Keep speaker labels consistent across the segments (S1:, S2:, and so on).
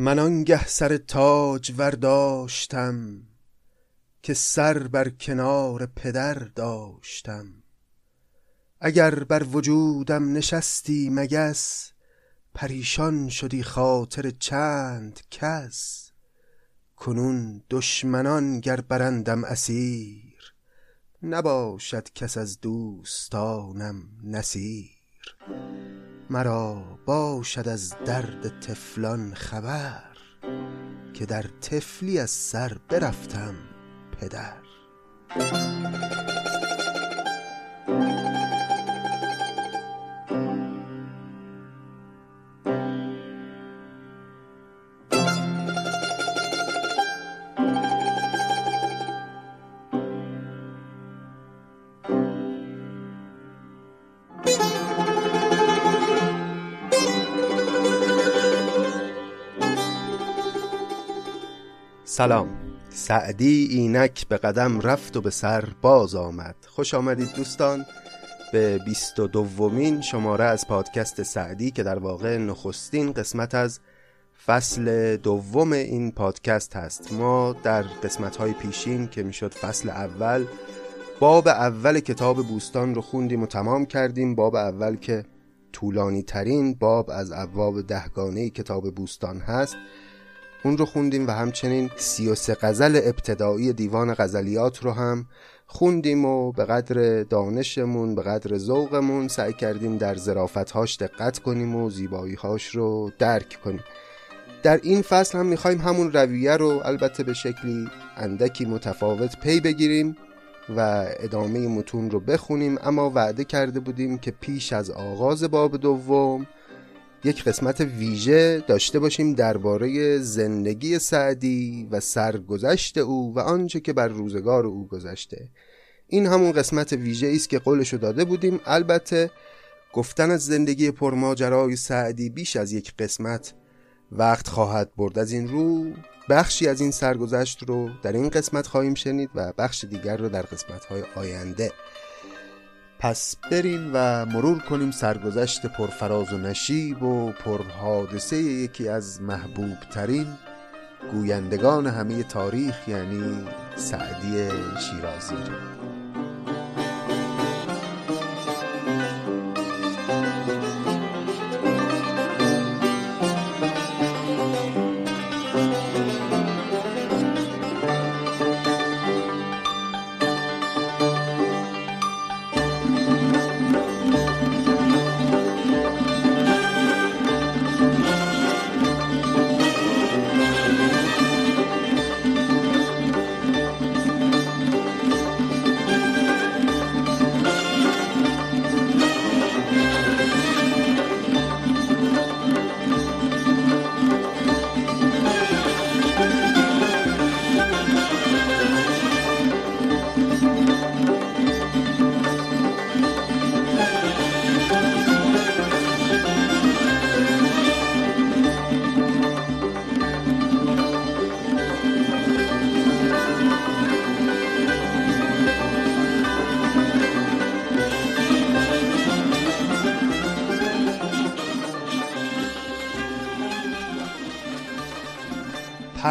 S1: من آنگه سر تاج ورداشتم که سر بر کنار پدر داشتم. اگر بر وجودم نشستی مگس پریشان شدی خاطر چند کس. کنون دشمنان گر برندم اسیر نباشد کس از دوستانم نصیر. مرا باشد از درد طفلان خبر که در طفلی از سر برفتم پدر. سلام. سعدی اینک به قدم رفت و به سر باز آمد. خوش آمدید دوستان. به بیست و دومین شماره از پادکست سعدی که در واقع نخستین قسمت از فصل دوم این پادکست هست. ما در قسمت های پیشین که می‌شد فصل اول باب اول کتاب بوستان رو خوندیم و تمام کردیم. باب اول که طولانی ترین باب از ابواب دهگانه کتاب بوستان هست. اون رو خوندیم و همچنین سی و سه غزل ابتدایی دیوان غزلیات رو هم خوندیم و به قدر دانشمون به قدر ذوقمون سعی کردیم در زرافتهاش دقت کنیم و زیباییهاش رو درک کنیم. در این فصل هم می‌خوایم همون رویه رو البته به شکلی اندکی متفاوت پی بگیریم و ادامه متون رو بخونیم اما وعده کرده بودیم که پیش از آغاز باب دوم یک قسمت ویژه داشته باشیم درباره زندگی سعدی و سرگذشت او و آنچه که بر روزگار او گذشته. این همون قسمت ویژه است که قولشو داده بودیم. البته گفتن از زندگی پرماجرای سعدی بیش از یک قسمت وقت خواهد برد. از این رو بخشی از این سرگذشت رو در این قسمت خواهیم شنید و بخش دیگر رو در قسمت های آینده. پس بریم و مرور کنیم سرگذشت پرفراز و نشیب و پرحادثه یکی از محبوب ترین گویندگان همه تاریخ یعنی سعدی شیرازی.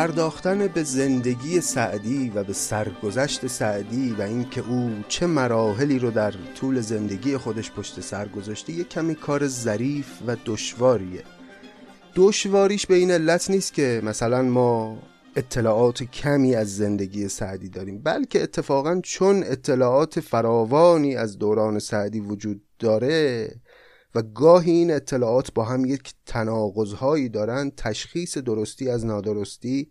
S1: پرداختن به زندگی سعدی و به سرگذشت سعدی و اینکه او چه مراحلی رو در طول زندگی خودش پشت سر گذاشته یه کمی کار ظریف و دشواریه. دشواریش به این علت نیست که مثلا ما اطلاعات کمی از زندگی سعدی داریم بلکه اتفاقا چون اطلاعات فراوانی از دوران سعدی وجود داره و گاهی این اطلاعات با هم یک تناقضهایی دارن تشخیص درستی از نادرستی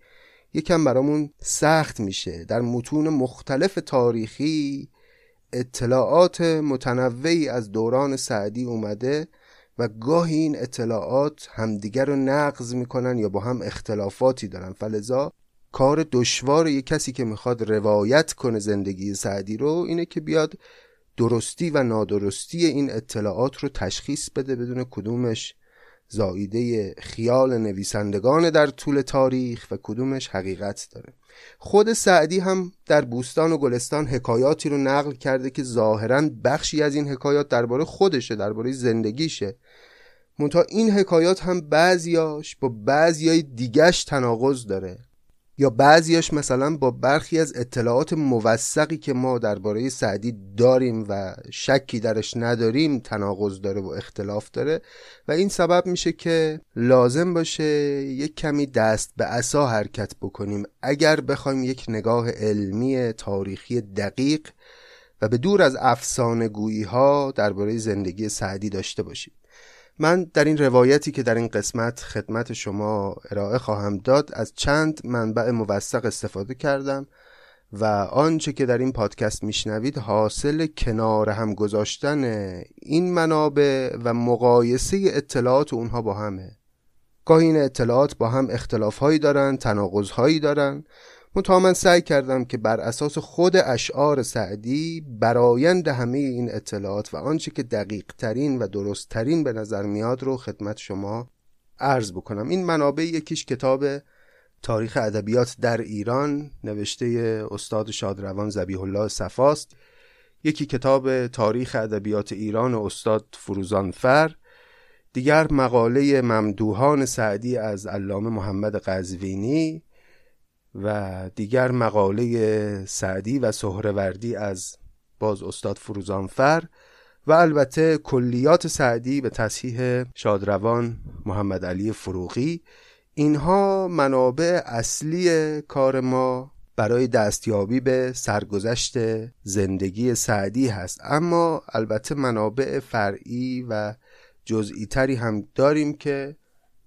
S1: یکم برامون سخت میشه. در متون مختلف تاریخی اطلاعات متنوعی از دوران سعدی اومده و گاهی این اطلاعات همدیگر رو نقض می‌کنن یا با هم اختلافاتی دارن. فلزا کار دشوار یک کسی که می‌خواد روایت کنه زندگی سعدی رو اینه که بیاد درستی و نادرستی این اطلاعات رو تشخیص بده بدون کدومش زاییده خیال نویسندگان در طول تاریخ و کدومش حقیقت داره. خود سعدی هم در بوستان و گلستان حکایاتی رو نقل کرده که ظاهرا بخشی از این حکایات درباره خودشه درباره زندگیشه. منتها این حکایات هم بعضیاش با بعضیای دیگش تناقض داره. یا بعضیاش مثلا با برخی از اطلاعات موثقی که ما درباره سعدی داریم و شکی درش نداریم تناقض داره و اختلاف داره و این سبب میشه که لازم باشه یک کمی دست به عصا حرکت بکنیم. اگر بخوایم یک نگاه علمی تاریخی دقیق و به دور از افسانه درباره زندگی سعدی داشته باشیم. من در این روایتی که در این قسمت خدمت شما ارائه خواهم داد از چند منبع موثق استفاده کردم و آنچه که در این پادکست میشنوید حاصل کنار هم گذاشتن این منابع و مقایسه اطلاعات اونها با همه. گاهی این اطلاعات با هم اختلافهایی دارن تناقضهایی دارن منتها من سعی کردم که بر اساس خود اشعار سعدی برایند همه این اطلاعات و آنچه که دقیق ترین و درست ترین به نظر میاد رو خدمت شما عرض بکنم. این منابع یکیش کتاب تاریخ ادبیات در ایران نوشته استاد شادروان زبیح الله صفاست. یکی کتاب تاریخ ادبیات ایران استاد فروزانفر. دیگر مقاله ممدوحان سعدی از علامه محمد قزوینی. و دیگر مقاله سعدی و سهروردی از باز استاد فروزانفر و البته کلیات سعدی به تصحیح شادروان محمد علی فروغی. اینها منابع اصلی کار ما برای دستیابی به سرگذشت زندگی سعدی هست. اما البته منابع فرعی و جزئی تری هم داریم که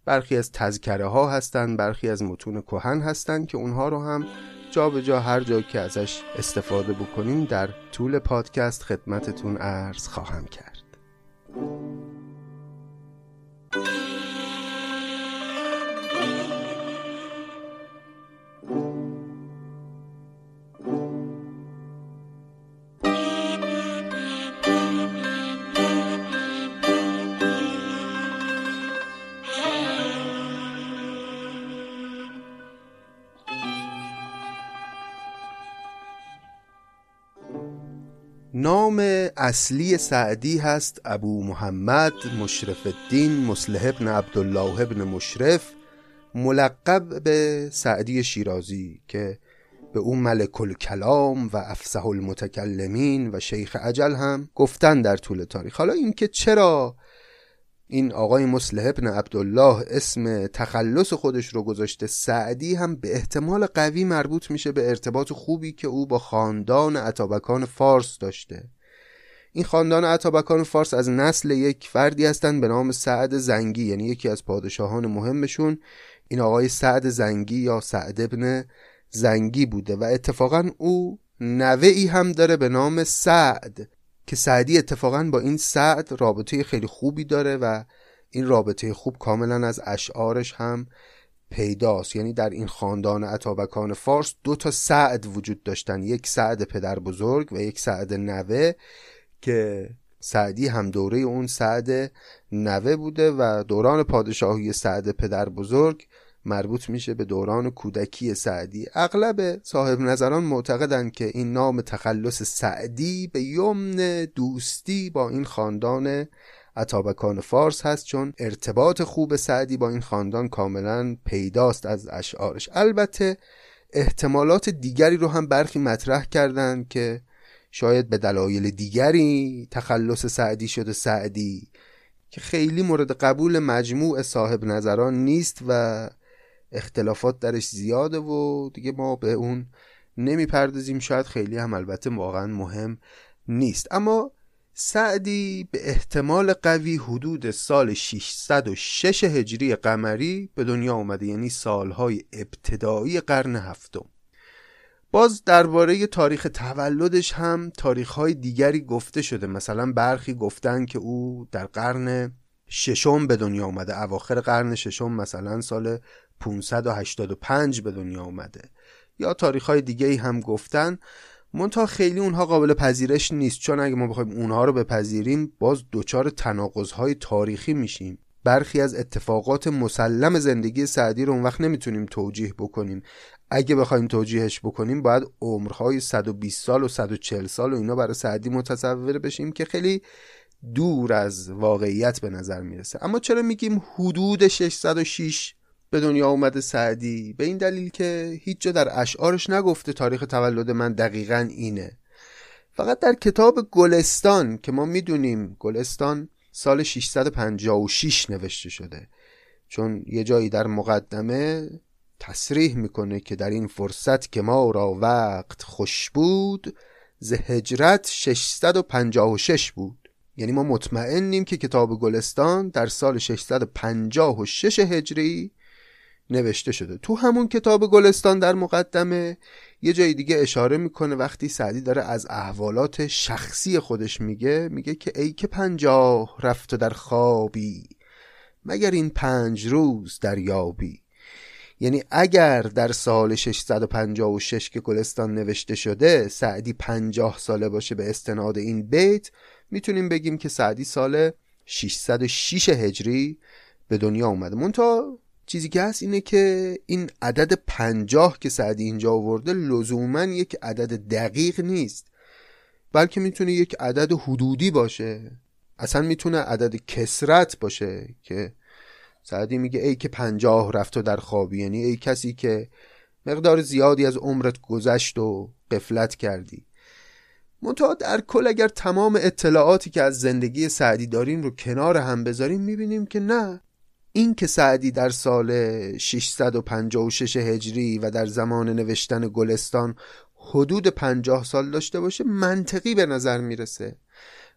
S1: برخی از تذکره ها هستند برخی از متون کهن هستند که اونها رو هم جا به جا هر جا که ازش استفاده بکنیم در طول پادکست خدمتتون عرض خواهم کرد. نام اصلی سعدی هست ابو محمد مشرف الدین مسلح ابن عبدالله ابن مشرف ملقب به سعدی شیرازی که به اون ملک الکلام و افسح المتکلمین و شیخ عجل هم گفتن در طول تاریخ. حالا اینکه چرا این آقای مسلح ابن عبدالله اسم تخلص خودش رو گذاشته. سعدی هم به احتمال قوی مربوط میشه به ارتباط خوبی که او با خاندان عطابکان فارس داشته. این خاندان عطابکان فارس از نسل یک فردی هستند به نام سعد زنگی یعنی یکی از پادشاهان مهمشون. این آقای سعد زنگی یا سعد ابن زنگی بوده و اتفاقا او نوه هم داره به نام سعد که سعدی اتفاقا با این سعد رابطه خیلی خوبی داره و این رابطه خوب کاملا از اشعارش هم پیداست. یعنی در این خاندان عطابکان فارس دو تا سعد وجود داشتن. یک سعد پدر بزرگ و یک سعد نوه که سعدی هم دوره اون سعد نوه بوده و دوران پادشاهی سعد پدر بزرگ مربوط میشه به دوران کودکی سعدی. اغلب صاحب نظران معتقدند که این نام تخلص سعدی به یمن دوستی با این خاندان عطابکان فارس هست چون ارتباط خوب سعدی با این خاندان کاملا پیداست از اشعارش. البته احتمالات دیگری رو هم برخی مطرح کردند که شاید به دلایل دیگری تخلص سعدی شده سعدی که خیلی مورد قبول مجموع صاحب نظران نیست و اختلافات درش زیاده و دیگه ما به اون نمی‌پردازیم. شاید خیلی هم البته واقعا مهم نیست. اما سعدی به احتمال قوی حدود سال 606 هجری قمری به دنیا اومده یعنی سالهای ابتدایی قرن هفتم. باز درباره تاریخ تولدش هم تاریخهای دیگری گفته شده. مثلا برخی گفتن که او در قرن ششم به دنیا اومده اواخر قرن ششم مثلا سال 585 به دنیا اومده. یا تاریخ های دیگه ای هم گفتن. منتها خیلی اونها قابل پذیرش نیست. چون اگه ما بخوایم اونها رو بپذیریم باز دچار تناقض های تاریخی میشیم. برخی از اتفاقات مسلم زندگی سعدی رو اون وقت نمی‌تونیم توجیه بکنیم. اگه بخوایم توجیهش بکنیم باید عمرهای 120 سال و 140 سال و اینا برای سعدی متصور بشیم که خیلی دور از واقعیت به نظر می‌رسه. اما چرا میگیم حدود 606 به دنیا اومده سعدی. به این دلیل که هیچ جا در اشعارش نگفته تاریخ تولد من دقیقا اینه. فقط در کتاب گلستان که ما می‌دونیم گلستان سال 656 نوشته شده. چون یه جایی در مقدمه تصریح می‌کنه که در این فرصت که ما را وقت خوش بود ز هجرت 656 بود. یعنی ما مطمئنیم که کتاب گلستان در سال 656 هجری نوشته شده. تو همون کتاب گلستان در مقدمه یه جای دیگه اشاره می‌کنه وقتی سعدی داره از احوالات شخصی خودش میگه میگه که ای که پنجاه رفت در خوابی مگر این پنج روز در یابی یعنی اگر در سال 656 که گلستان نوشته شده سعدی پنجاه ساله باشه به استناد این بیت می‌تونیم بگیم که سعدی سال 606 هجری به دنیا اومده. مونتا چیزی که هست اینه که این عدد پنجاه که سعدی اینجا آورده لزوما یک عدد دقیق نیست بلکه می‌تونه یک عدد حدودی باشه. اصلا می‌تونه عدد کسرت باشه که سعدی میگه ای که پنجاه رفت و در خوابی یعنی ای کسی که مقدار زیادی از عمرت گذشت و قفلت کردی. منتها در کل اگر تمام اطلاعاتی که از زندگی سعدی داریم رو کنار هم بذاریم می‌بینیم که نه. این که سعدی در سال 656 هجری و در زمان نوشتن گلستان حدود 50 سال داشته باشه منطقی به نظر می‌رسه.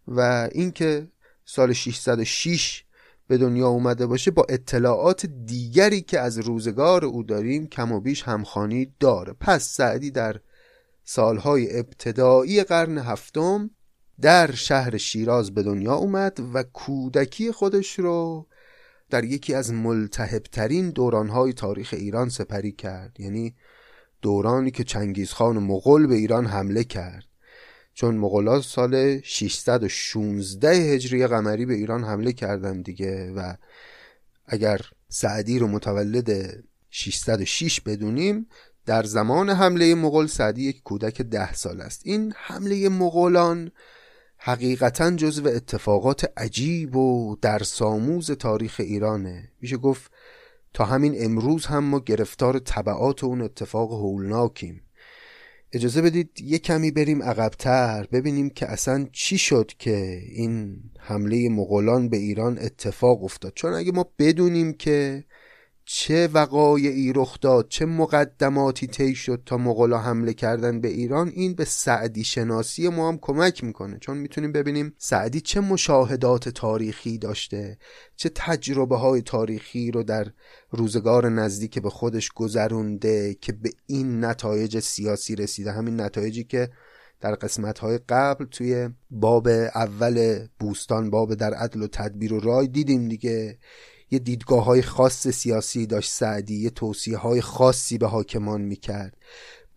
S1: و اینکه سال 606 به دنیا اومده باشه با اطلاعات دیگری که از روزگار او داریم کم و بیش همخانی داره. پس سعدی در سالهای ابتدایی قرن هفتم در شهر شیراز به دنیا اومد و کودکی خودش رو در یکی از ملتهبترین دورانهای تاریخ ایران سپری کرد. یعنی دورانی که چنگیزخان مغول به ایران حمله کرد. چون مغلا سال 616 هجری قمری به ایران حمله کردن دیگه و اگر سعدی رو متولد 606 بدونیم در زمان حمله مغول سعدی یک کودک ده سال است. این حمله مغولان حقیقتا جزو اتفاقات عجیب و در ساموز تاریخ ایرانه. میشه گفت تا همین امروز هم ما گرفتار طبعات اون اتفاق هولناکیم. اجازه بدید یه کمی بریم عقبتر ببینیم که اصلا چی شد که این حمله مغولان به ایران اتفاق افتاد. چون اگه ما بدونیم که چه وقایعی رخ داد چه مقدماتی طی شد تا مغلا حمله کردن به ایران این به سعدی شناسی ما هم کمک می‌کنه. چون می‌تونیم ببینیم سعدی چه مشاهدات تاریخی داشته چه تجربه های تاریخی رو در روزگار نزدیک به خودش گذرونده که به این نتایج سیاسی رسیده. همین نتایجی که در قسمت های قبل توی باب اول بوستان باب در عدل و تدبیر و رای دیدیم دیگه. یه دیدگاه های خاص سیاسی داشت سعدی یه توصیه های خاصی به حاکمان می‌کرد.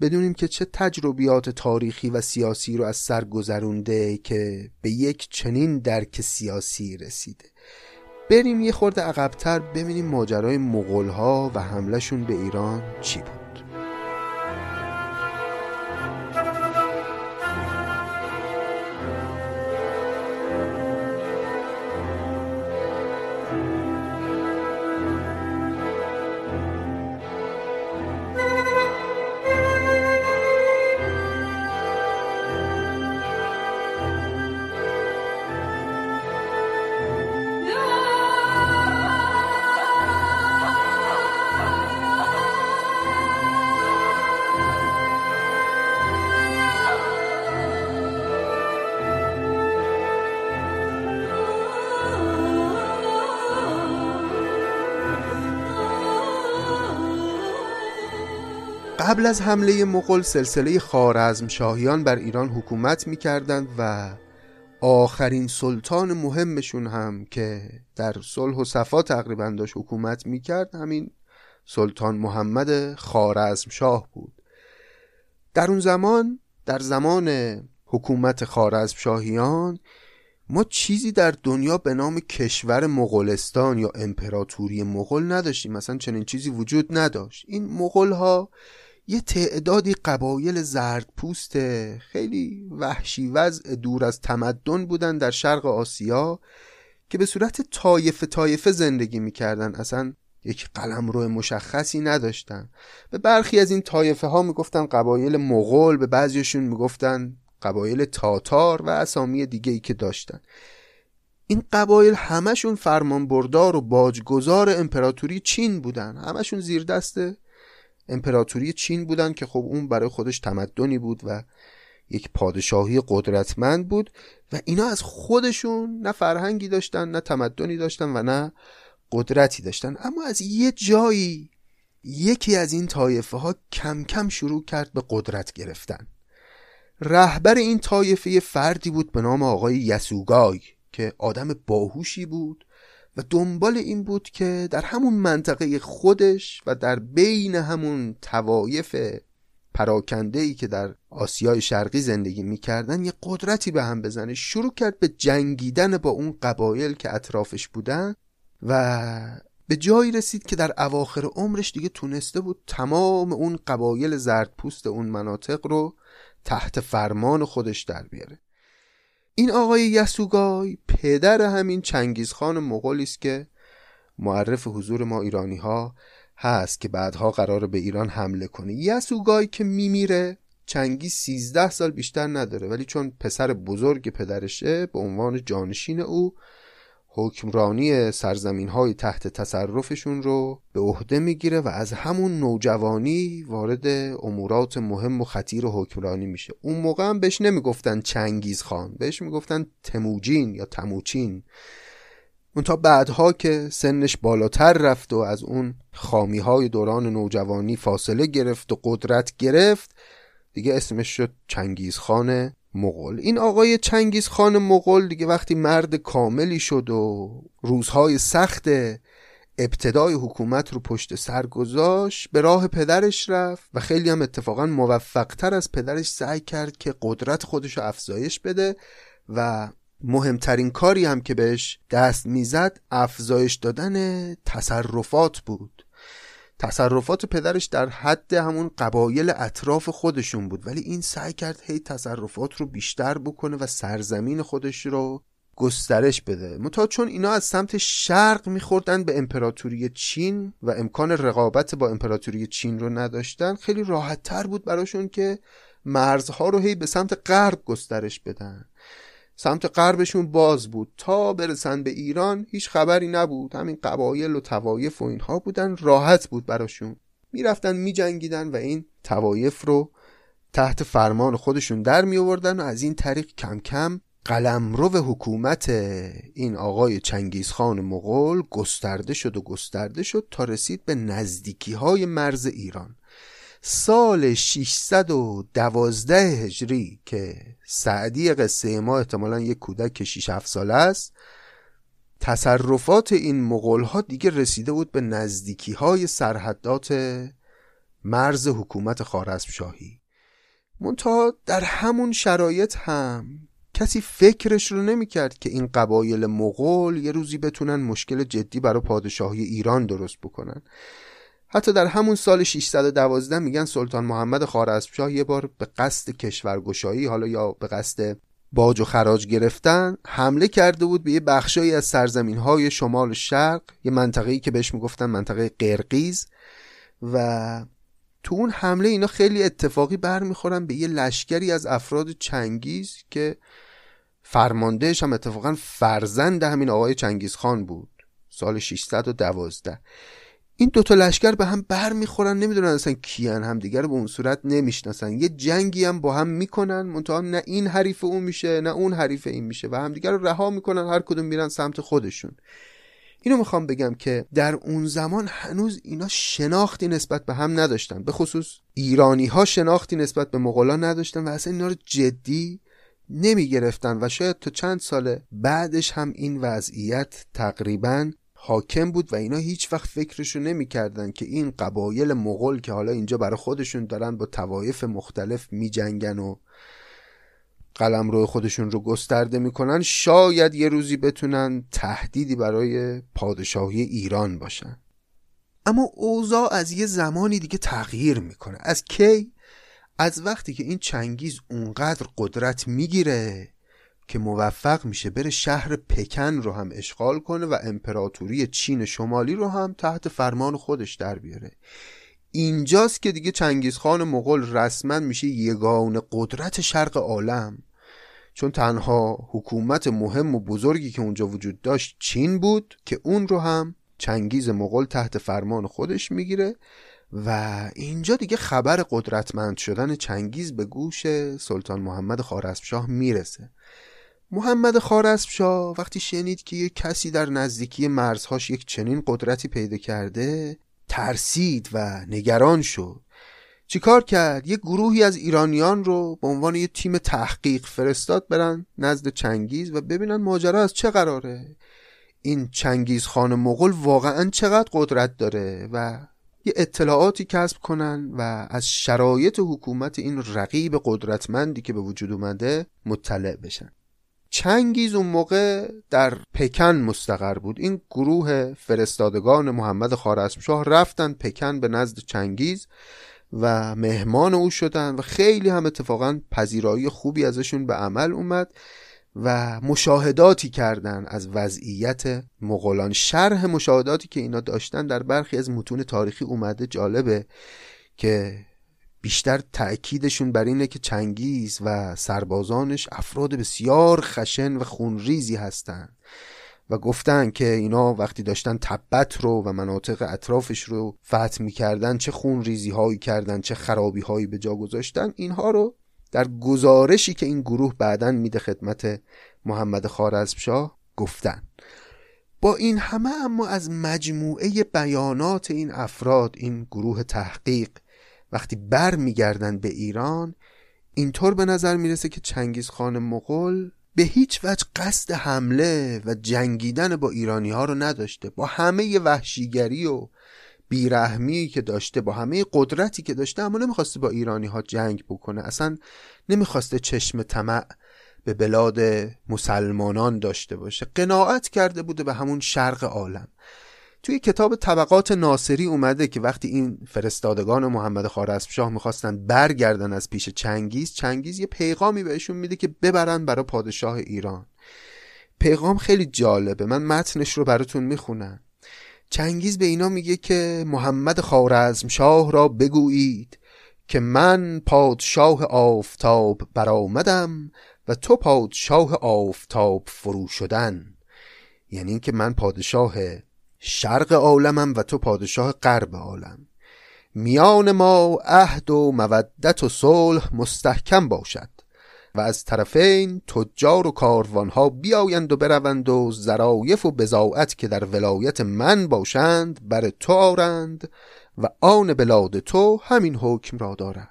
S1: بدونیم که چه تجربیات تاریخی و سیاسی رو از سر گذرونده که به یک چنین درک سیاسی رسیده. بریم یه خورده عقبتر ببینیم ماجرای مغول ها و حملهشون به ایران چی بود. قبل از حمله مغول سلسله خارزم شاهیان بر ایران حکومت می‌کردند و آخرین سلطان مهمشون هم که در صلح و صفا تقریبا داشت حکومت می‌کرد همین سلطان محمد خارزم شاه بود. در اون زمان در زمان حکومت خارزم شاهیان ما چیزی در دنیا به نام کشور مغولستان یا امپراتوری مغول نداشتیم. مثلا چنین چیزی وجود نداشت. این مغول ها یه تعدادی قبایل زرد پوست خیلی وحشی وضع دور از تمدن بودن در شرق آسیا که به صورت طایفه طایفه زندگی می‌کردن. اصلا یک قلم رو مشخصی نداشتن. به برخی از این طایفه ها می‌گفتن قبایل مغول به بعضیشون می‌گفتن قبایل تاتار و اسامی دیگه ای که داشتن. این قبایل همشون فرمان بردار و باجگذار امپراتوری چین بودن. همشون زیر دست امپراتوری چین بودن که خب اون برای خودش تمدنی بود و یک پادشاهی قدرتمند بود و اینا از خودشون نه فرهنگی داشتن نه تمدنی داشتن و نه قدرتی داشتن. اما از یه جایی یکی از این طایفه ها کم کم شروع کرد به قدرت گرفتن. رهبر این طایفه فردی بود به نام آقای یسوگای که آدم باهوشی بود و دنبال این بود که در همون منطقه خودش و در بین همون توایف پراکنده ای که در آسیای شرقی زندگی می‌کردن یه قدرتی به هم بزنه. شروع کرد به جنگیدن با اون قبایل که اطرافش بودن و به جایی رسید که در اواخر عمرش دیگه تونسته بود تمام اون قبایل زردپوست اون مناطق رو تحت فرمان خودش در بیاره. این آقای یسوگای پدر همین چنگیزخان مغولی است که معرف حضور ما ایرانی ها هست که بعدها قرار به ایران حمله کنه. یسوگای که میمیره چنگیز 13 سال بیشتر نداره ولی چون پسر بزرگ پدرشه به عنوان جانشین او حکمرانی سرزمین های تحت تصرفشون رو به عهده می‌گیره و از همون نوجوانی وارد امورات مهم و خطیر و حکمرانی میشه. اون موقع هم بهش نمی‌گفتن چنگیز خان بهش می‌گفتن تموجین یا تموچین. اون تا بعدها که سنش بالاتر رفت و از اون خامی های دوران نوجوانی فاصله گرفت و قدرت گرفت دیگه اسمش شد چنگیز خان مغول. این آقای چنگیز خان مغول دیگه وقتی مرد کاملی شد و روزهای سخت ابتدای حکومت رو پشت سر گذاشت به راه پدرش رفت و خیلی هم اتفاقا موفقتر از پدرش سعی کرد که قدرت خودش رو افزایش بده و مهمترین کاری هم که بهش دست می‌زد افزایش دادن تصرفات بود. تصرفات پدرش در حد همون قبایل اطراف خودشون بود. ولی این سعی کرد هی تصرفات رو بیشتر بکنه و سرزمین خودش رو گسترش بده. متا چون اینا از سمت شرق میخوردن به امپراتوری چین و امکان رقابت با امپراتوری چین رو نداشتن خیلی راحت تر بود براشون که مرزها رو هی به سمت غرب گسترش بدن. سمت غربشون باز بود. تا برسن به ایران هیچ خبری نبود. همین قبایل و توایف و اینها بودن. راحت بود براشون. می‌رفتن میجنگیدن و این توایف رو تحت فرمان خودشون در می آوردن و از این طریق کم کم قلمرو حکومت این آقای چنگیزخان مغول گسترده شد و گسترده شد تا رسید به نزدیکی های مرز ایران. سال 612 هجری که سعدی قصه ما احتمالا یک کودک 6 7 ساله است تصرفات این مغول ها دیگه رسیده بود به نزدیکی های سرحدات مرز حکومت خارزم شاهی منتها در همون شرایط هم کسی فکرش رو نمی‌کرد که این قبایل مغول یه روزی بتونن مشکل جدی برای پادشاهی ایران درست بکنن. حتی در همون سال 612 میگن سلطان محمد خوارزمشاه یه بار به قصد کشورگشایی حالا یا به قصد باج و خراج گرفتن حمله کرده بود به یه بخشایی از سرزمین های شمال شرق یه منطقه‌ای که بهش می‌گفتن منطقه قرقیز. و تو اون حمله اینا خیلی اتفاقی برمیخورن به یه لشکری از افراد چنگیز که فرماندهش هم اتفاقا فرزند همین آقای چنگیز خان بود. سال 612 این دوتا لشکر به هم بر می‌خورن نمی‌دونن اصلا کیان هم دیگر به اون صورت نمی‌شناسن. یه جنگی هم با هم می‌کنن منتها نه این حریف اون میشه نه اون حریف این میشه و همدیگر رو رها می‌کنن هر کدوم میرن سمت خودشون. اینو می‌خوام بگم که در اون زمان هنوز اینا شناختی نسبت به هم نداشتن. به خصوص ایرانی ها شناختی نسبت به مغلا نداشتن و اصلا اینا رو جدی نمی گرفتن و شاید تا چند سال بعدش هم این وضعیت تقریبا حاکم بود و اینا هیچ وقت فکرشو نمی‌کردن که این قبایل مغول که حالا اینجا برای خودشون دارن با توایف مختلف میجنگن و قلم روی خودشون رو گسترده می‌کنن شاید یه روزی بتونن تهدیدی برای پادشاهی ایران باشن. اما اوضاع از یه زمانی دیگه تغییر می‌کنه. از کی؟ از وقتی که این چنگیز اونقدر قدرت می‌گیره که موفق میشه بره شهر پکن رو هم اشغال کنه و امپراتوری چین شمالی رو هم تحت فرمان خودش در بیاره. اینجاست که دیگه چنگیزخان مغول رسما میشه یگان قدرت شرق عالم. چون تنها حکومت مهم و بزرگی که اونجا وجود داشت چین بود که اون رو هم چنگیز مغول تحت فرمان خودش می‌گیره و اینجا دیگه خبر قدرتمند شدن چنگیز به گوش سلطان محمد خارزمشاه می‌رسه. محمد خارزمشاه وقتی شنید که یک کسی در نزدیکی مرزهاش یک چنین قدرتی پیدا کرده ترسید و نگران شد. چیکار کرد؟ یه گروهی از ایرانیان رو به عنوان یه تیم تحقیق فرستاد برن نزد چنگیز و ببینن ماجرا از چه قراره. این چنگیز خان مغول واقعا چقدر قدرت داره و یه اطلاعاتی کسب کنن و از شرایط حکومت این رقیب قدرتمندی که به وجود اومده مطلع بشن. چنگیز اون موقع در پکن مستقر بود. این گروه فرستادگان محمد خارزمشاه رفتن پکن به نزد چنگیز و مهمان او شدن و خیلی هم اتفاقا پذیرایی خوبی ازشون به عمل اومد و مشاهداتی کردن از وضعیت مغولان. شرح مشاهداتی که اینا داشتن در برخی از متون تاریخی اومده جالبه که بیشتر تأکیدشون بر اینه که چنگیز و سربازانش افراد بسیار خشن و خونریزی هستند و گفتن که اینا وقتی داشتن تبت رو و مناطق اطرافش رو فتح می‌کردن چه خونریزی هایی کردن چه خرابی هایی به جا گذاشتن اینها رو در گزارشی که این گروه بعدا میده خدمت محمد خارزمشاه گفتن. با این همه اما از مجموعه بیانات این افراد این گروه تحقیق وقتی بر میگردن به ایران اینطور به نظر می‌رسه که چنگیز خان مغول به هیچ وجه قصد حمله و جنگیدن با ایرانی ها رو نداشته با همه وحشیگری و بیرحمی که داشته با همه قدرتی که داشته اما نمی‌خواسته با ایرانی ها جنگ بکنه. اصلا نمی‌خواسته چشم طمع به بلاد مسلمانان داشته باشه. قناعت کرده بوده به همون شرق عالم. توی کتاب طبقات ناصری اومده که وقتی این فرستادگان محمد خارزمشاه می‌خواستن برگردن از پیش چنگیز چنگیز یه پیغامی بهشون میده که ببرن برای پادشاه ایران. پیغام خیلی جالبه. من متنش رو براتون می‌خونم. چنگیز به اینا میگه که محمد خارزمشاه را بگویید که من پادشاه آفتاب برآمدم و تو پادشاه آفتاب فرو شدن. یعنی اینکه من پادشاه شرق عالمم و تو پادشاه غرب عالم. میان ما عهد و مودت و صلح مستحکم باشد و از طرفین تجار و کاروانها بیایند و بروند و زرایف و بزاعت که در ولایت من باشند بر تو آرند و آن بلاد تو همین حکم را دارد.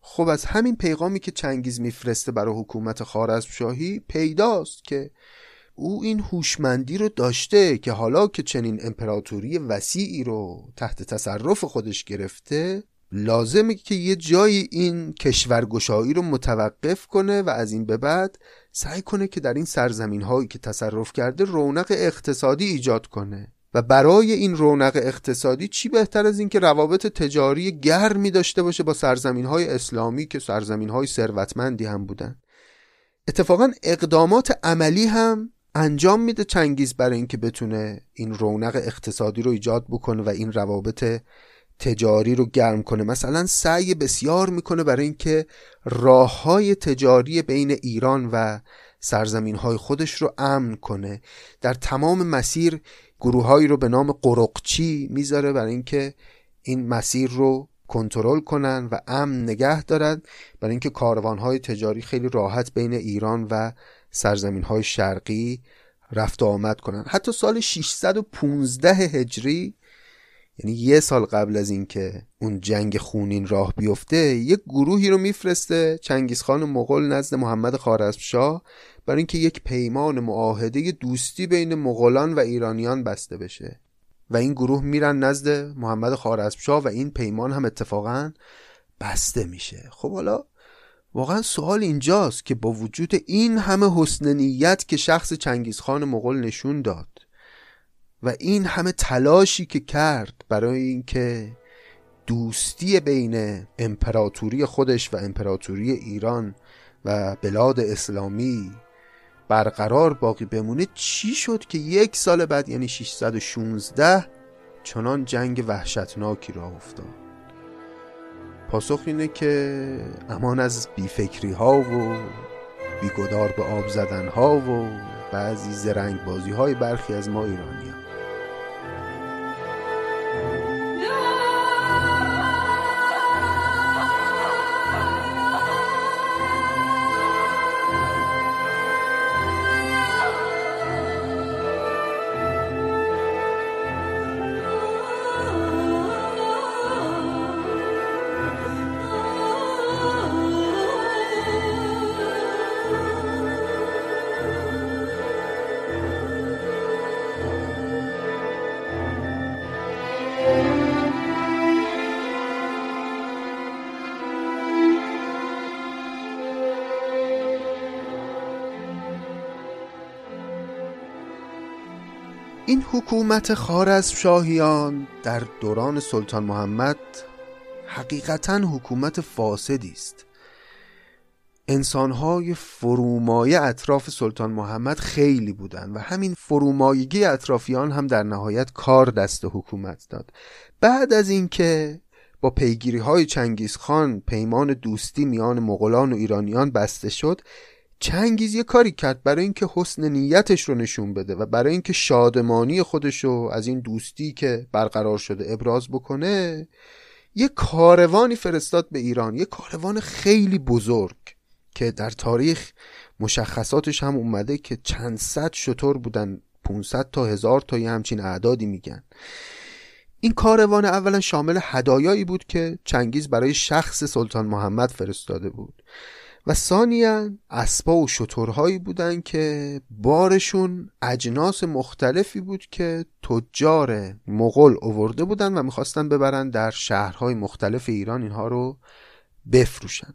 S1: خب از همین پیغامی که چنگیز میفرسته برای حکومت خارزمشاهی پیداست که او این هوشمندی رو داشته که حالا که چنین امپراتوری وسیعی رو تحت تصرف خودش گرفته لازمه که یه جایی این کشورگشایی رو متوقف کنه و از این به بعد سعی کنه که در این سرزمین هایی که تصرف کرده رونق اقتصادی ایجاد کنه. و برای این رونق اقتصادی چی بهتر از اینکه روابط تجاری گرمی داشته باشه با سرزمین های اسلامی که سرزمین های ثروتمندی هم بودن. اتفاقا اقدامات عملی هم انجام میده چنگیز برای اینکه بتونه این رونق اقتصادی رو ایجاد بکنه و این روابط تجاری رو گرم کنه. مثلا سعی بسیار می‌کنه برای اینکه راه های تجاری بین ایران و سرزمین های خودش رو امن کنه. در تمام مسیر گروههایی رو به نام قرقچی می‌ذاره برای اینکه این مسیر رو کنترل کنن و امن نگه دارن. برای اینکه های تجاری خیلی راحت بین ایران و سرزمین های شرقی رفت و آمد کنن حتی سال 615 هجری یعنی یه سال قبل از اینکه اون جنگ خونین راه بیفته یک گروهی رو میفرسته چنگیزخان مغول نزد محمد خارزمشاه برای اینکه یک پیمان معاهده دوستی بین مغولان و ایرانیان بسته بشه. و این گروه میرن نزد محمد خارزمشاه و این پیمان هم اتفاقا بسته میشه. خب حالا واقعا سوال اینجاست که با وجود این همه حسن نیت که شخص چنگیزخان مغول نشون داد و این همه تلاشی که کرد برای اینکه دوستی بین امپراتوری خودش و امپراتوری ایران و بلاد اسلامی برقرار باقی بمونه چی شد که یک سال بعد یعنی 616 چنان جنگ وحشتناکی را افتاد؟ پاسخ اینه که امان از بیفکری ها و بیگدار به آب زدن ها و بعضی زرنگ بازی های برخی از ما ایرانی. حکومت شاهیان در دوران سلطان محمد حقیقتا حکومت فاسدی است. انسانهای فرومایه اطراف سلطان محمد خیلی بودند و همین فرومایگی اطرافیان هم در نهایت کار دست حکومت داد. بعد از اینکه با پیگیری های چنگیز خان پیمان دوستی میان مغولان و ایرانیان بسته شد چنگیز یه کاری کرد برای اینکه حسن نیتش رو نشون بده و برای اینکه شادمانی خودش رو از این دوستی که برقرار شده ابراز بکنه یه کاروانی فرستاد به ایران یه کاروان خیلی بزرگ که در تاریخ مشخصاتش هم اومده که چند صد شطور بودن 500 تا هزار تا یه همچین اعدادی میگن. این کاروان اولا شامل هدایایی بود که چنگیز برای شخص سلطان محمد فرستاده بود. و ثانیا اسبا و شترهایی بودن که بارشون اجناس مختلفی بود که تجار مغول اوورده بودن و می‌خواستن ببرن در شهرهای مختلف ایران اینها رو بفروشن.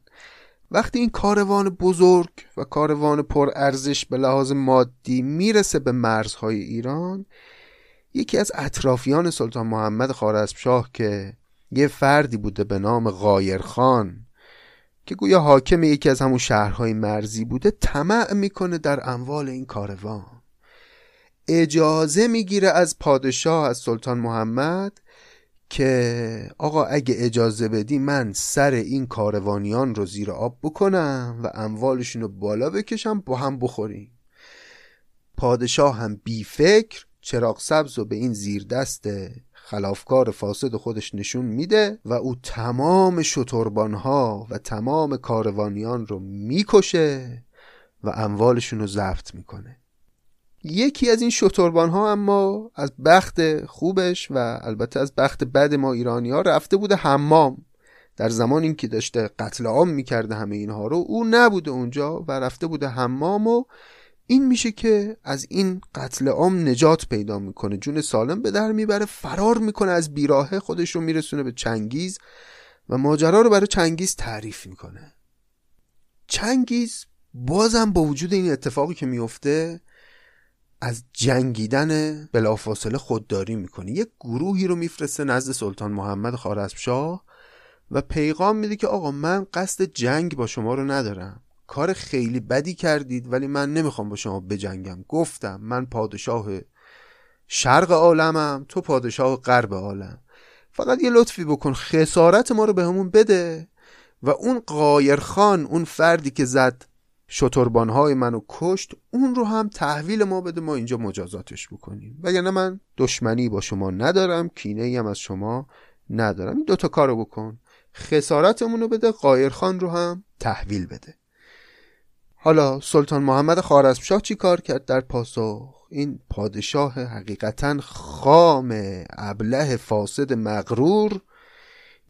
S1: وقتی این کاروان بزرگ و کاروان پر ارزش به لحاظ مادی می‌رسه به مرزهای ایران یکی از اطرافیان سلطان محمد خارزمشاه که یه فردی بوده به نام غایرخان که گویا حاکم یکی از همون شهرهای مرزی بوده طمع می‌کنه در اموال این کاروان. اجازه می‌گیره از پادشاه از سلطان محمد که آقا اگه اجازه بدی من سر این کاروانیان رو زیر آب بکنم و اموالشون رو بالا بکشم با هم بخوریم. پادشاه هم بی فکر چراغ سبز رو به این زیر دست خلافکار فاسد خودش نشون میده و او تمام ها و تمام کاروانیان رو می‌کشه و اموالشون رو ضبط می‌کنه. یکی از این شتربان ها اما از بخت خوبش و البته از بخت بد ما ایرانی ها رفته بوده حمام. در زمان این که داشته قتل عام می‌کرده همه اینها رو او نبوده اونجا و رفته بوده حمام و این میشه که از این قتل عام نجات پیدا می‌کنه. جون سالم به در می‌بره فرار می‌کنه از بیراهه خودش رو میرسونه به چنگیز و ماجرا رو برای چنگیز تعریف می‌کنه. چنگیز بازم با وجود این اتفاقی که میفته از جنگیدن بلافاصله خودداری می‌کنه. یک گروهی رو میفرسته نزد سلطان محمد خارزمشاه و پیغام میده که آقا من قصد جنگ با شما رو ندارم. کار خیلی بدی کردید ولی من نمی‌خوام با شما بجنگم. گفتم من پادشاه شرق عالمم تو پادشاه غرب عالم. فقط یه لطفی بکن خسارت ما رو به همون بده. و اون قایرخان اون فردی که زد شتربانهای منو کشت اون رو هم تحویل ما بده ما اینجا مجازاتش بکنیم. وگرنه من دشمنی با شما ندارم کینه هم از شما ندارم. این دوتا کارو بکن. خسارتمون رو بده قایرخان رو هم تحویل بده. حالا سلطان محمد خارزمشاه چی کار کرد در پاسخ؟ این پادشاه حقیقتا خام ابله فاسد مغرور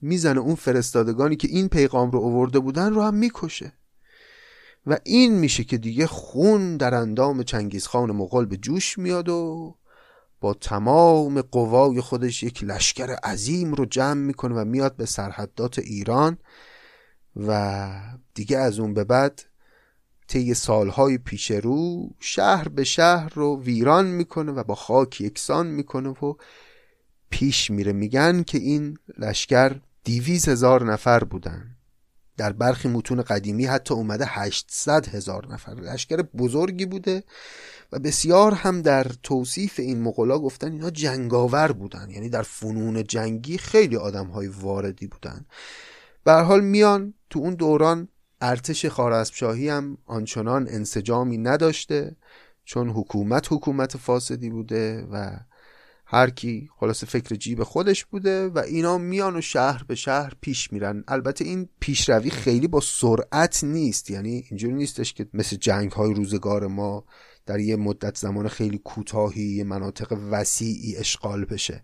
S1: می‌زنه اون فرستادگانی که این پیغام رو اوورده بودن رو هم می‌کشه. و این میشه که دیگه خون در اندام چنگیزخان مغول به جوش میاد و با تمام قوای خودش یک لشکر عظیم رو جمع می‌کنه و میاد به سرحدات ایران و دیگه از اون به بعد طی سالهای پیش رو شهر به شهر رو ویران می‌کنه و با خاک یکسان می‌کنه و پیش میره. میگن که این لشکر دیویز هزار نفر بودن. در برخی متون قدیمی حتی اومده 800 هزار نفر. لشکر بزرگی بوده و بسیار هم در توصیف این مغلا گفتن اینا جنگاور بودن. یعنی در فنون جنگی خیلی آدم های واردی بودن. به حال میان تو اون دوران ارتش خارزمشاهی هم آنچنان انسجامی نداشته چون حکومت حکومت فاسدی بوده و هر کی خلاصه فکر جیب خودش بوده و اینا میان و شهر به شهر پیش میرن. البته این پیشروی خیلی با سرعت نیست. یعنی اینجوری نیستش که مثل جنگ های روزگار ما در یه مدت زمان خیلی کوتاهی مناطق وسیعی اشغال بشه.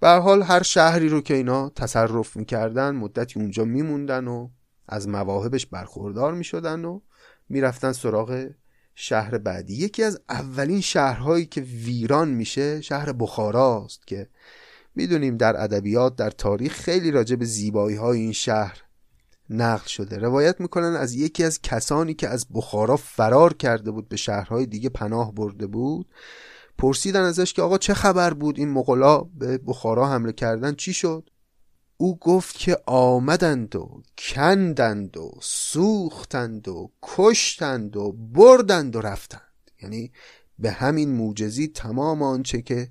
S1: به حال هر شهری رو که اینا تصرف می‌کردن مدتی اونجا میموندن و از مواهبش برخوردار می‌شدن و می‌رفتن سراغ شهر بعدی. یکی از اولین شهرهایی که ویران میشه شهر بخاراست که می‌دونیم در ادبیات در تاریخ خیلی راجع به زیبایی های این شهر نقل شده. روایت می‌کنن از یکی از کسانی که از بخارا فرار کرده بود به شهرهای دیگه پناه برده بود. پرسیدن ازش که آقا چه خبر بود این مغلا به بخارا حمله کردن چی شد؟ او گفت که آمدند و کندند و سوختند و کشتند و بردند و رفتند. یعنی به همین موجزی تمام آنچه که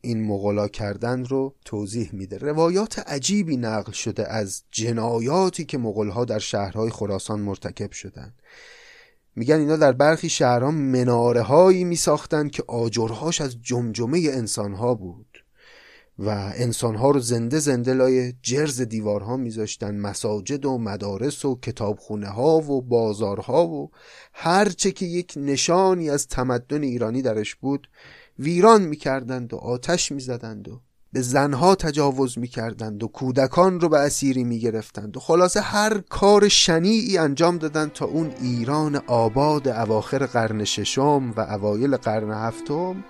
S1: این مغلا کردن رو توضیح میده. روایات عجیبی نقل شده از جنایاتی که مغلها در شهرهای خراسان مرتکب شدند. میگن اینا در برخی شهرها مناره هایی می که آجرهاش از جمجمه انسانها بود. و انسانها رو زنده زنده لای جرز دیوارها میذاشتن مساجد و مدارس و کتابخونه ها و بازارها و هرچه که یک نشانی از تمدن ایرانی درش بود ویران می‌کردند و آتش می‌زدند و به زنها تجاوز می‌کردند و کودکان رو به اسیری می‌گرفتند و خلاصه هر کار شنیعی انجام دادند تا اون ایران آباد اواخر قرن ششم و اوایل قرن هفتم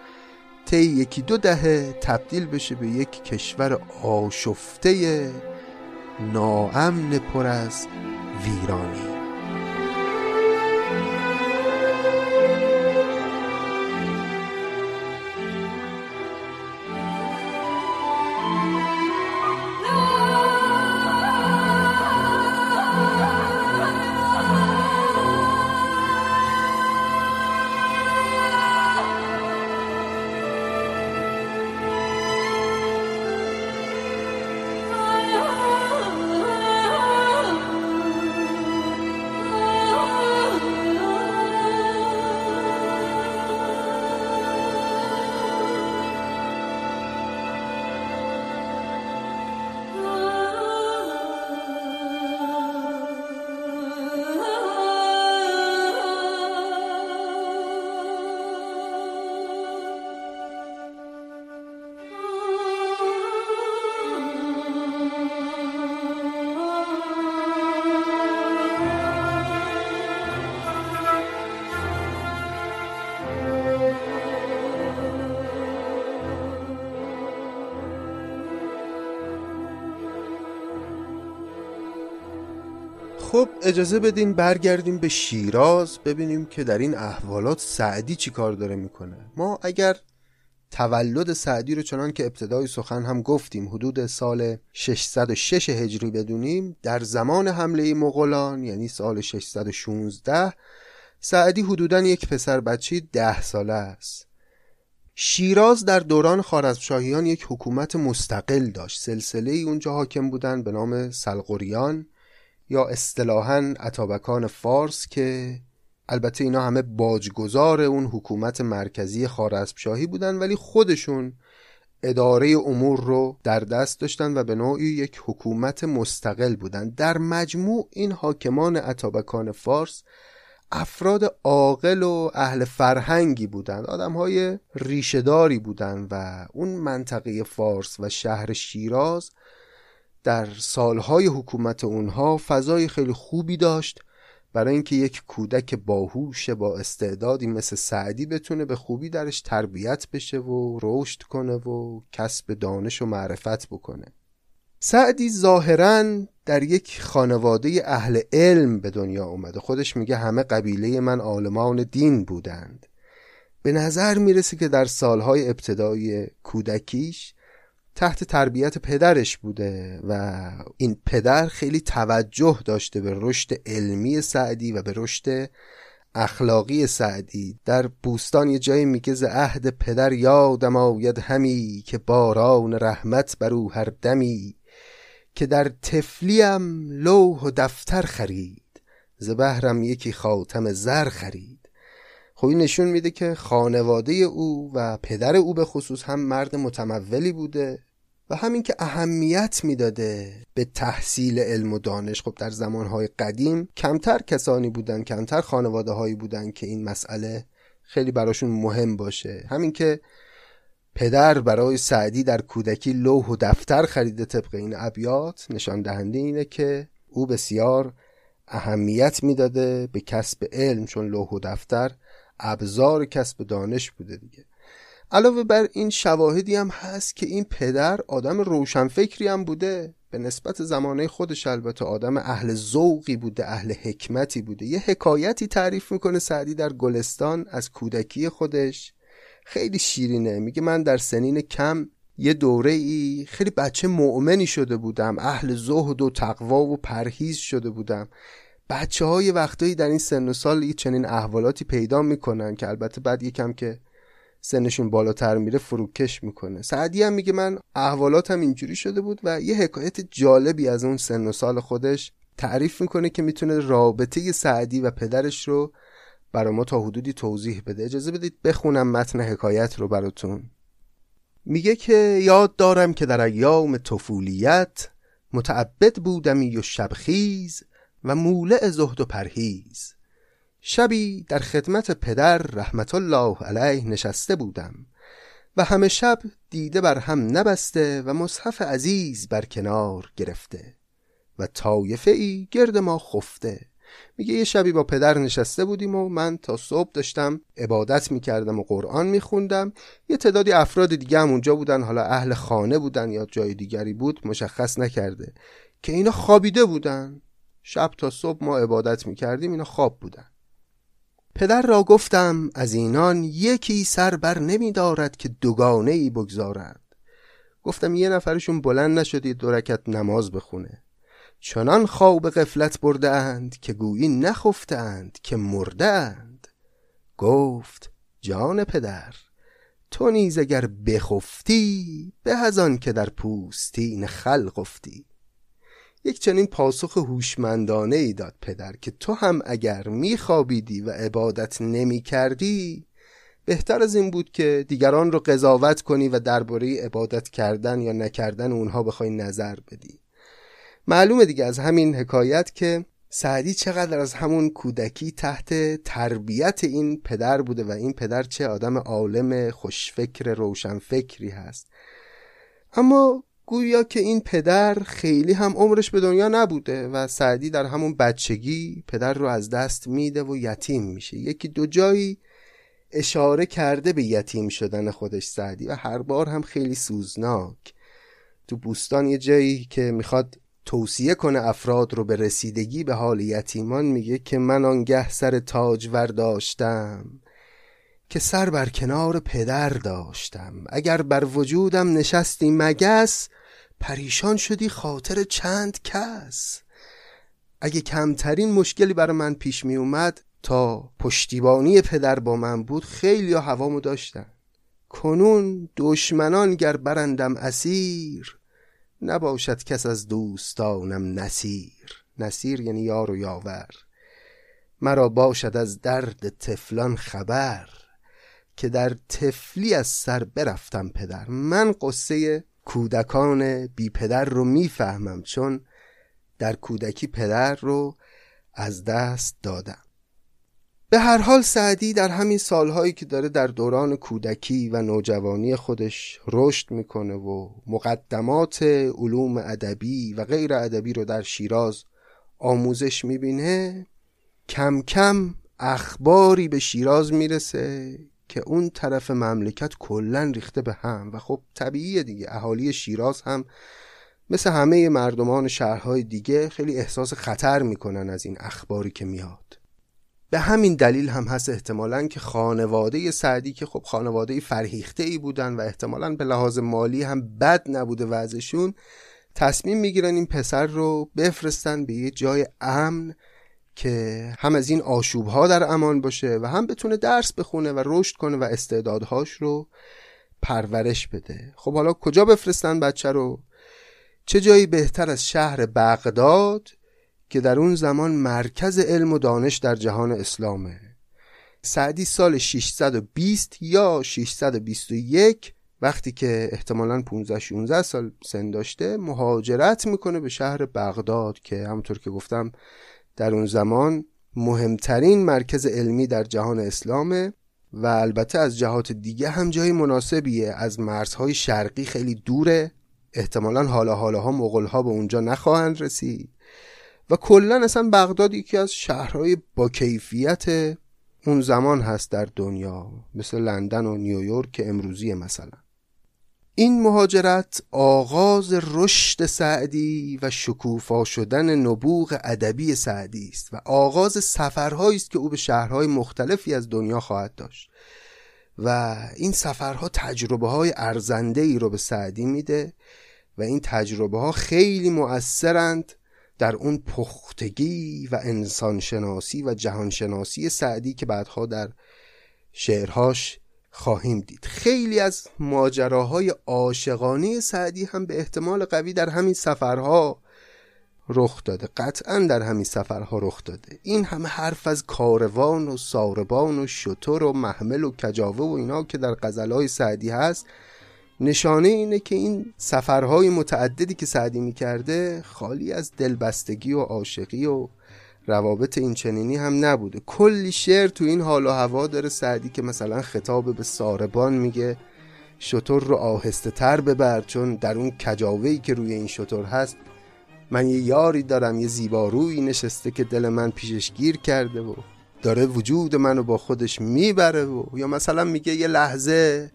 S1: طی یکی دو دهه تبدیل بشه به یک کشور آشفته ناامن پر از ویرانی. خب اجازه بدین برگردیم به شیراز ببینیم که در این احوالات سعدی چی کار داره می‌کنه. ما اگر تولد سعدی رو چنان که ابتدای سخن هم گفتیم حدود سال 606 هجری بدونیم در زمان حمله مغولان یعنی سال 616 سعدی حدودا یک پسر بچه ده ساله است. شیراز در دوران خارزمشاهیان یک حکومت مستقل داشت. سلسله ای اونجا حاکم بودن به نام سلقریان یا اصطلاحا اتابکان فارس که البته اینا همه باجگذار اون حکومت مرکزی خارزمشاهی بودن ولی خودشون اداره امور رو در دست داشتن و به نوعی یک حکومت مستقل بودن. در مجموع این حاکمان اتابکان فارس افراد عاقل و اهل فرهنگی بودند آدم های ریشهداری بودند و اون منطقه فارس و شهر شیراز در سالهای حکومت اونها فضای خیلی خوبی داشت. برای اینکه یک کودک باهوش با استعدادی مثل سعدی بتونه به خوبی درش تربیت بشه و رشد کنه و کسب دانش و معرفت بکنه. سعدی ظاهرا در یک خانواده اهل علم به دنیا اومده. خودش میگه همه قبیله من عالمان دین بودند. به نظر می‌رسه که در سالهای ابتدایی کودکیش تحت تربیت پدرش بوده و این پدر خیلی توجه داشته به رشد علمی سعدی و به رشد اخلاقی سعدی. در بوستان یه جایی میگه ز عهد پدر یادم آید همی که باران رحمت بر او هر دمی که در تفلیم لوح و دفتر خرید ز بهرم یکی خاتم زر خرید. خب این نشون میده که خانواده او و پدر او به خصوص هم مرد متمولی بوده و همین که اهمیت می‌داده به تحصیل علم و دانش. خب در زمانهای قدیم کمتر کسانی بودن کمتر خانواده هایی بودن که این مسئله خیلی براشون مهم باشه. همین که پدر برای سعدی در کودکی لوح و دفتر خریده طبق این ابیات نشان دهنده اینه که او بسیار اهمیت می‌داده به کسب علم چون لوح و دفتر ابزار کسب دانش بوده دیگه. علاوه بر این شواهدی هم هست که این پدر آدم روشنفکری هم بوده. به نسبت زمانه خودش البته آدم اهل ذوقی بوده اهل حکمتی بوده. یه حکایتی تعریف می‌کنه سعدی در گلستان از کودکی خودش. خیلی شیرینه. میگه من در سنین کم یه دوره ای خیلی بچه مؤمنی شده بودم. اهل زهد و تقوا و پرهیز شده بودم. بچه های وقتایی در این سن و سال یه چنین احوالاتی پیدا می‌کنن که البته بعد یکم که سنشون بالاتر میره فروکش می‌کنه. سعدی هم میگه من احوالاتم اینجوری شده بود و یه حکایت جالبی از اون سن و سال خودش تعریف می‌کنه که می‌تونه رابطه سعدی و پدرش رو برای ما تا حدودی توضیح بده. اجازه بدید بخونم متن حکایت رو براتون. میگه که یاد دارم که در ایام طفولیت متعبد بودمی و شبخیز و مولع زهد و پرهیز. شبی در خدمت پدر رحمت الله علیه نشسته بودم و همه شب دیده بر هم نبسته و مصحف عزیز بر کنار گرفته و طایفه ای گرد ما خفته. میگه یه شبی با پدر نشسته بودیم و من تا صبح داشتم عبادت می‌کردم و قرآن میخوندم. یه تعدادی افراد دیگه هم اونجا بودن حالا اهل خانه بودن یا جای دیگری بود مشخص نکرده که اینا خوابیده بودن. شب تا صبح ما عبادت می‌کردیم اینا خواب بودن. پدر را گفتم از اینان یکی سر بر نمی دارد که دوگانه ای بگذارد گفتم یه نفرشون بلند نشدید دو نماز بخونه. چنان خواب غفلت برده اند که گویی نخفته اند که مرده اند گفت جان پدر تو نیز اگر بخفتی به هزان که در پوستین خلق افتی. یک چنین پاسخ هوشمندانه ای داد پدر که تو هم اگر میخوابیدی و عبادت نمی کردی بهتر از این بود که دیگران رو قضاوت کنی و درباره عبادت کردن یا نکردن اونها بخوای نظر بدی. معلومه دیگه از همین حکایت که سعدی چقدر از همون کودکی تحت تربیت این پدر بوده و این پدر چه آدم عالم خوشفکر روشنفکری هست. اما گویا که این پدر خیلی هم عمرش به دنیا نبوده و سعدی در همون بچگی پدر رو از دست میده و یتیم میشه. یکی دو جایی اشاره کرده به یتیم شدن خودش سعدی و هر بار هم خیلی سوزناک. تو بوستان یه جایی که می‌خواد توصیه کنه افراد رو به رسیدگی به حال یتیمان میگه که من آنگه سر تاج داشتم که سر بر کنار پدر داشتم. اگر بر وجودم نشستی مگس پریشان شدی خاطر چند کس. اگه کمترین مشکلی برای من پیش می اومد تا پشتیبانی پدر با من بود خیلی هوامو داشتن. کنون دشمنان گر برندم اسیر نباشد کس از دوستانم نسیر نسیر یعنی یار و یاور. مرا باشد از درد تفلان خبر. که در تفلی از سر برفتم پدر. من قصه کودکان بی پدر رو می‌فهمم چون در کودکی پدر رو از دست دادم. به هر حال سعدی در همین سالهایی که داره در دوران کودکی و نوجوانی خودش رشد می‌کنه و مقدمات علوم ادبی و غیر ادبی رو در شیراز آموزش می‌بینه کم کم اخباری به شیراز می‌رسه که اون طرف مملکت کلا ریخته به هم و خب طبیعیه دیگه اهالی شیراز هم مثل همه مردمان شهرهای دیگه خیلی احساس خطر می‌کنن از این اخباری که میاد. به همین دلیل هم هست احتمالا که خانواده سعدی که خب خانواده فرهیخته ای بودن و احتمالا به لحاظ مالی هم بد نبوده وضعشون تصمیم می‌گیرن این پسر رو بفرستن به یه جای امن که هم از این آشوب ها در امان باشه و هم بتونه درس بخونه و رشد کنه و استعدادهاش رو پرورش بده. خب حالا کجا بفرستن بچه رو؟ چه جایی بهتر از شهر بغداد که در اون زمان مرکز علم و دانش در جهان اسلامه؟ سعدی سال 620 یا 621 وقتی که احتمالا 15 16 سال سن داشته مهاجرت می‌کنه به شهر بغداد که همونطور که گفتم در اون زمان مهمترین مرکز علمی در جهان اسلامه و البته از جهات دیگه هم جای مناسبیه. از مرزهای شرقی خیلی دوره. احتمالا حالا حالاها مغلها به اونجا نخواهند رسید. و کلا اصلا بغداد یکی از شهرهای با کیفیت اون زمان هست در دنیا مثل لندن و نیویورک امروزی مثلا. این مهاجرت آغاز رشد سعدی و شکوفا شدن نبوغ ادبی سعدی است و آغاز سفرهایی است که او به شهرهای مختلفی از دنیا خواهد داشت. و این سفرها تجربه های ارزنده ای رو به سعدی میده و این تجربه ها خیلی مؤثرند در اون پختگی و انسانشناسی و جهانشناسی سعدی که بعدها در شعرهاش خواهیم دید. خیلی از ماجراهای عاشقانه سعدی هم به احتمال قوی در همین سفرها رخ داده. قطعا در همین سفرها رخ داده. این همه حرف از کاروان و ساربان و شتر و محمل و کجاوه و اینا که در غزلهای سعدی هست نشانه اینه که این سفرهای متعددی که سعدی می‌کرده خالی از دلبستگی و عاشقی و روابط این چنینی هم نبوده. کلی شعر تو این حال و هوا داره. سعدی که مثلا خطاب به ساربان میگه شطور رو آهسته تر ببر چون در اون کجاوهی که روی این شطور هست من یه یاری دارم یه زیبارویی نشسته که دل من پیشش گیر کرده و داره وجود منو با خودش می‌بره و یا مثلا میگه یه لحظه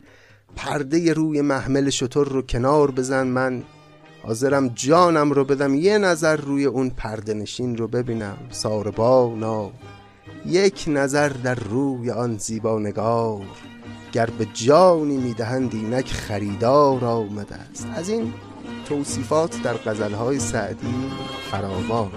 S1: پرده روی محمل شطور رو کنار بزن من حاضرم جانم رو بدم یه نظر روی اون پرده نشین رو ببینم. ساربانا یک نظر در روی آن زیبا نگار. گر به جانی می‌دهند اینک خریدار آمده است. از این توصیفات در غزلهای سعدی فراوان.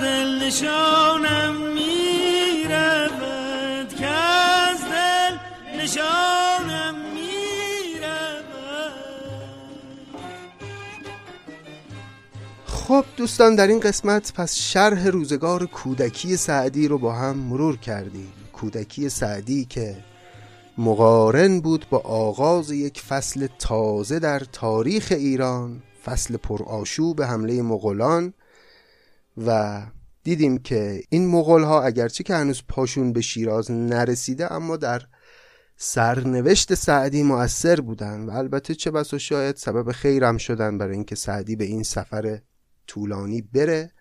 S2: دل نشانم می‌رود که از دل نشانم
S1: خب دوستان در این قسمت پس شرح روزگار کودکی سعدی رو با هم مرور کردیم. کودکی سعدی که مقارن بود با آغاز یک فصل تازه در تاریخ ایران فصل پرآشوب حمله مغولان و دیدیم که این مغول ها اگرچه که هنوز پاشون به شیراز نرسیده اما در سرنوشت سعدی مؤثر بودن و البته چه بس و شاید سبب خیرم شدن برای اینکه سعدی به این سفر طولانی بره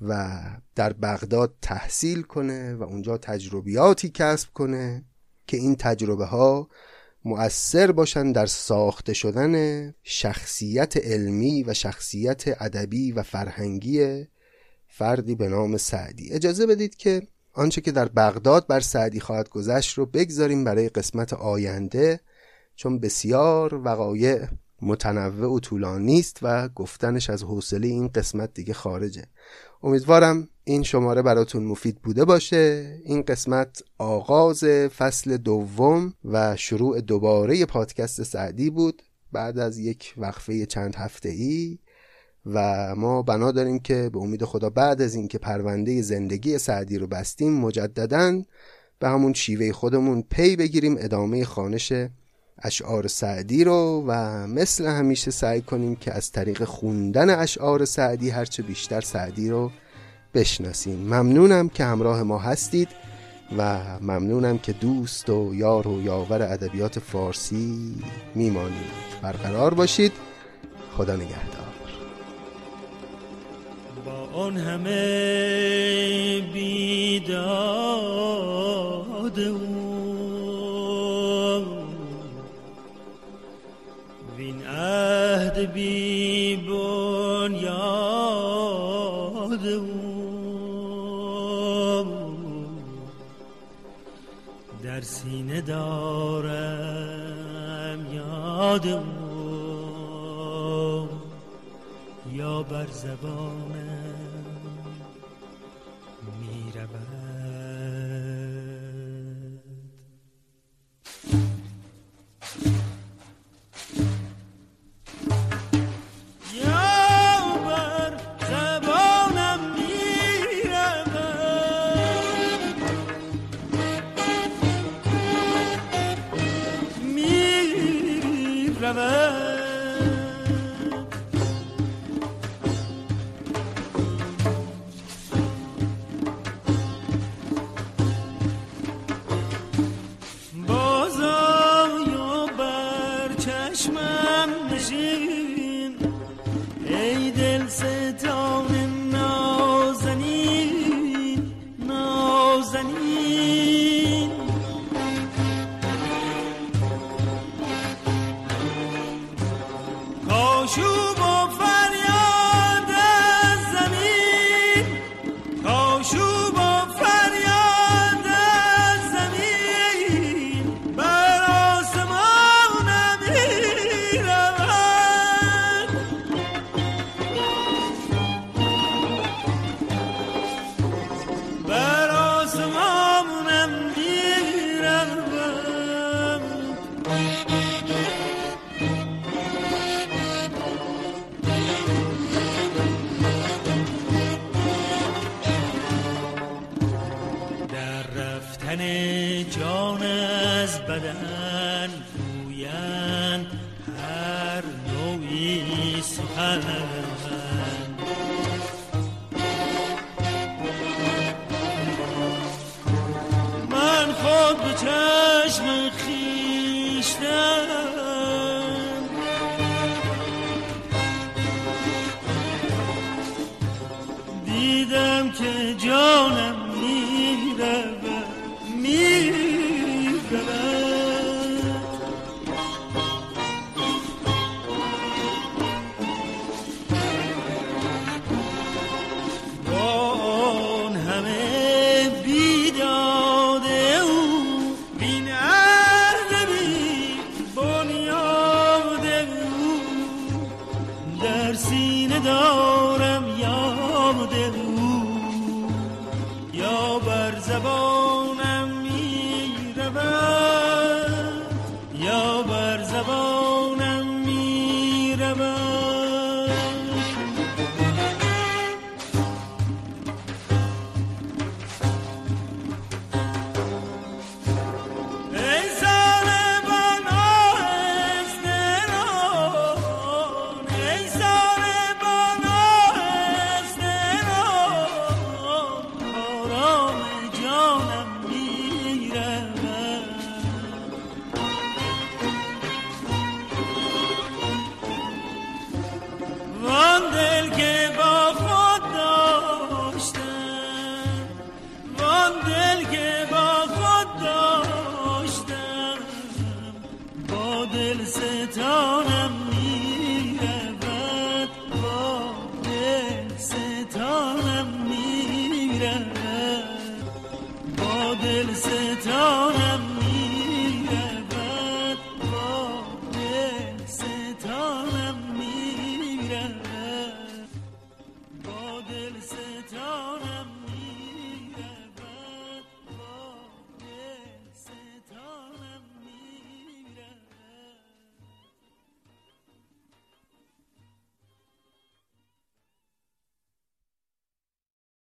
S1: و در بغداد تحصیل کنه و اونجا تجربیاتی کسب کنه که این تجربه ها مؤثر باشن در ساخته شدن شخصیت علمی و شخصیت ادبی و فرهنگی فردی به نام سعدی. اجازه بدید که آنچه که در بغداد بر سعدی خواهد گذشت رو بگذاریم برای قسمت آینده چون بسیار وقایع متنوع و طولانی است و گفتنش از حوصله این قسمت دیگه خارجه. امیدوارم این شماره براتون مفید بوده باشه. این قسمت آغاز فصل دوم و شروع دوباره پادکست سعدی بود. بعد از یک وقفه چند هفته ای و ما بنا داریم که به امید خدا بعد از اینکه پرونده زندگی سعدی رو بستیم مجددا به همون شیوه خودمون پی بگیریم ادامه خانش اشعار سعدی رو و مثل همیشه سعی کنیم که از طریق خوندن اشعار سعدی هرچه بیشتر سعدی رو بشناسیم. ممنونم که همراه ما هستید و ممنونم که دوست و یار و یاور ادبیات فارسی میمانید. برقرار باشید. خدا نگهدار.
S2: اون همه بیداد وین عهد بی بنیاد در سینه دارم یاد یا بر زبانم سینه دارم یاد